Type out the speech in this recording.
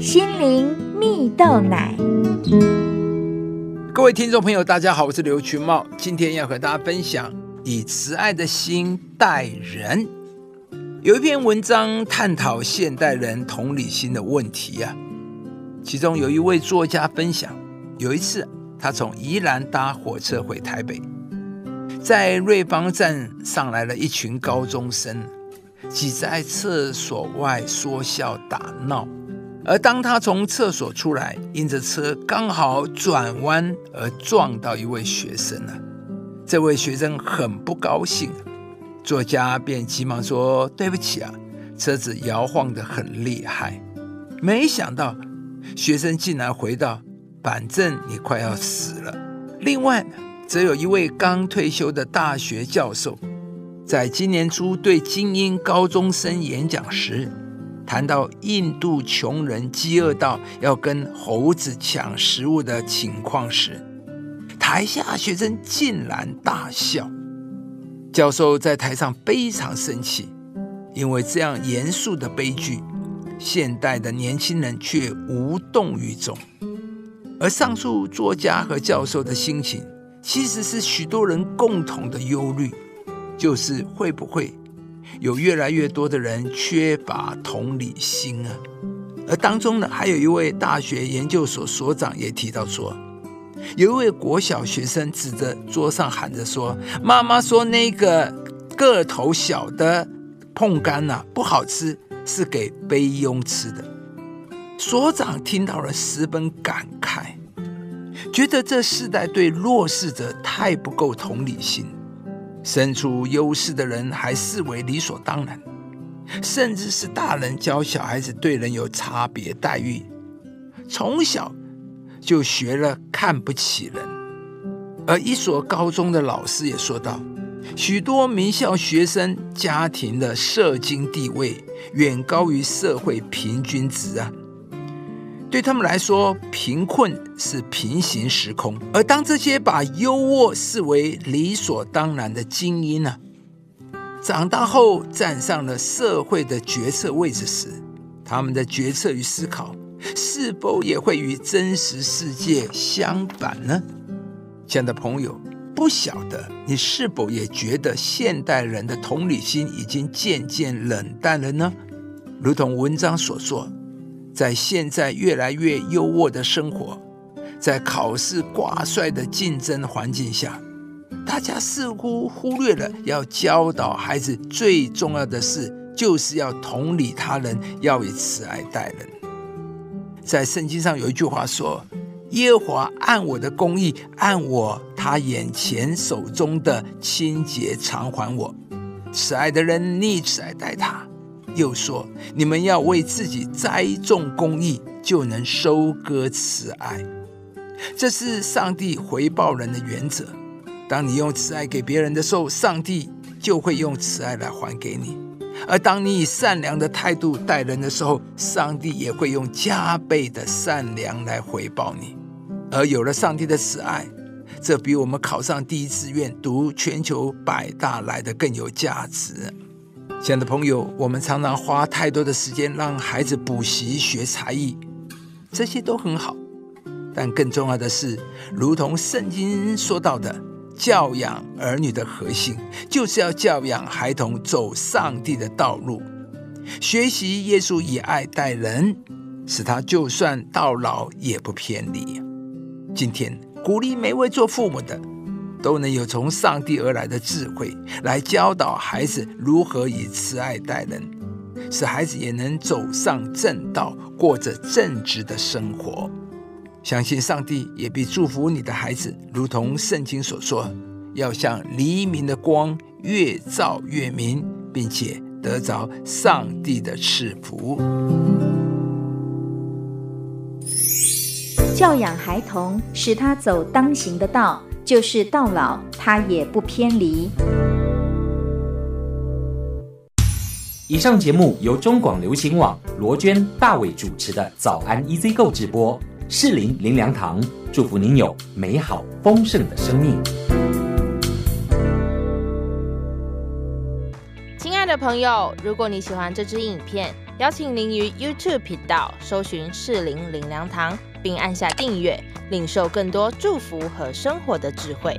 心灵蜜豆奶。各位听众朋友，大家好，我是刘群茂，今天要和大家分享以慈爱的心待人。有一篇文章探讨现代人同理心的问题啊，其中有一位作家分享，有一次他从宜兰搭火车回台北，在瑞芳站上来了一群高中生，挤在厕所外说笑打闹。而当他从厕所出来，因着车刚好转弯而撞到一位学生了，这位学生很不高兴，作家便急忙说：“对不起啊，车子摇晃得很厉害。”没想到学生竟然回道：“反正你快要死了。”另外，则有一位刚退休的大学教授，在今年初对精英高中生演讲时。谈到印度穷人饥饿到要跟猴子抢食物的情况时，台下学生竟然大笑。教授在台上非常生气，因为这样严肃的悲剧，现代的年轻人却无动于衷。而上述作家和教授的心情，其实是许多人共同的忧虑，就是会不会。有越来越多的人缺乏同理心啊，而当中呢，还有一位大学研究所所长也提到说，有一位国小学生指着桌上喊着说：“妈妈说那个个头小的碰干呐不好吃，是给杯庸吃的。”所长听到了十分感慨，觉得这世代对弱势者太不够同理心。身处优势的人还视为理所当然，甚至是大人教小孩子对人有差别待遇，从小就学了看不起人。而一所高中的老师也说道：许多名校学生家庭的社经地位远高于社会平均值啊。对他们来说，贫困是平行时空；而当这些把优渥视为理所当然的精英呢，长大后站上了社会的决策位置时，他们的决策与思考是否也会与真实世界相反呢？亲爱的朋友，不晓得你是否也觉得现代人的同理心已经渐渐冷淡了呢？如同文章所说。在现在越来越优渥的生活，在考试挂帅的竞争环境下，大家似乎忽略了要教导孩子最重要的事，就是要同理他人，要以慈爱待人。在圣经上有一句话说：“耶和华按我的公义，按我他眼前手中的清洁偿还我。慈爱的人逆慈爱待他。”又说：“你们要为自己栽种公义，就能收割慈爱。这是上帝回报人的原则。当你用慈爱给别人的时候，上帝就会用慈爱来还给你；而当你以善良的态度待人的时候，上帝也会用加倍的善良来回报你。而有了上帝的慈爱，这比我们考上第一志愿、读全球百大来的更有价值。”亲爱的朋友，我们常常花太多的时间让孩子补习学才艺，这些都很好。但更重要的是，如同圣经说到的，教养儿女的核心就是要教养孩童走上帝的道路，学习耶稣以爱待人，使他就算到老也不偏离。今天鼓励每位做父母的。都能有从上帝而来的智慧来教导孩子如何以慈爱待人，使孩子也能走上正道，过着正直的生活。相信上帝也必祝福你的孩子，如同圣经所说，要像黎明的光，越照越明，并且得着上帝的赐福。教养孩童，使他走当行的道。就是到老，他也不偏离。以上节目由中广流行网罗娟、大伟主持的《早安 EZ 购》直播，适林林良堂祝福您有美好丰盛的生命。亲爱的朋友，如果你喜欢这支影片，邀请您于 YouTube 频道搜寻“适林林良堂”，并按下订阅，领受更多祝福和生活的智慧。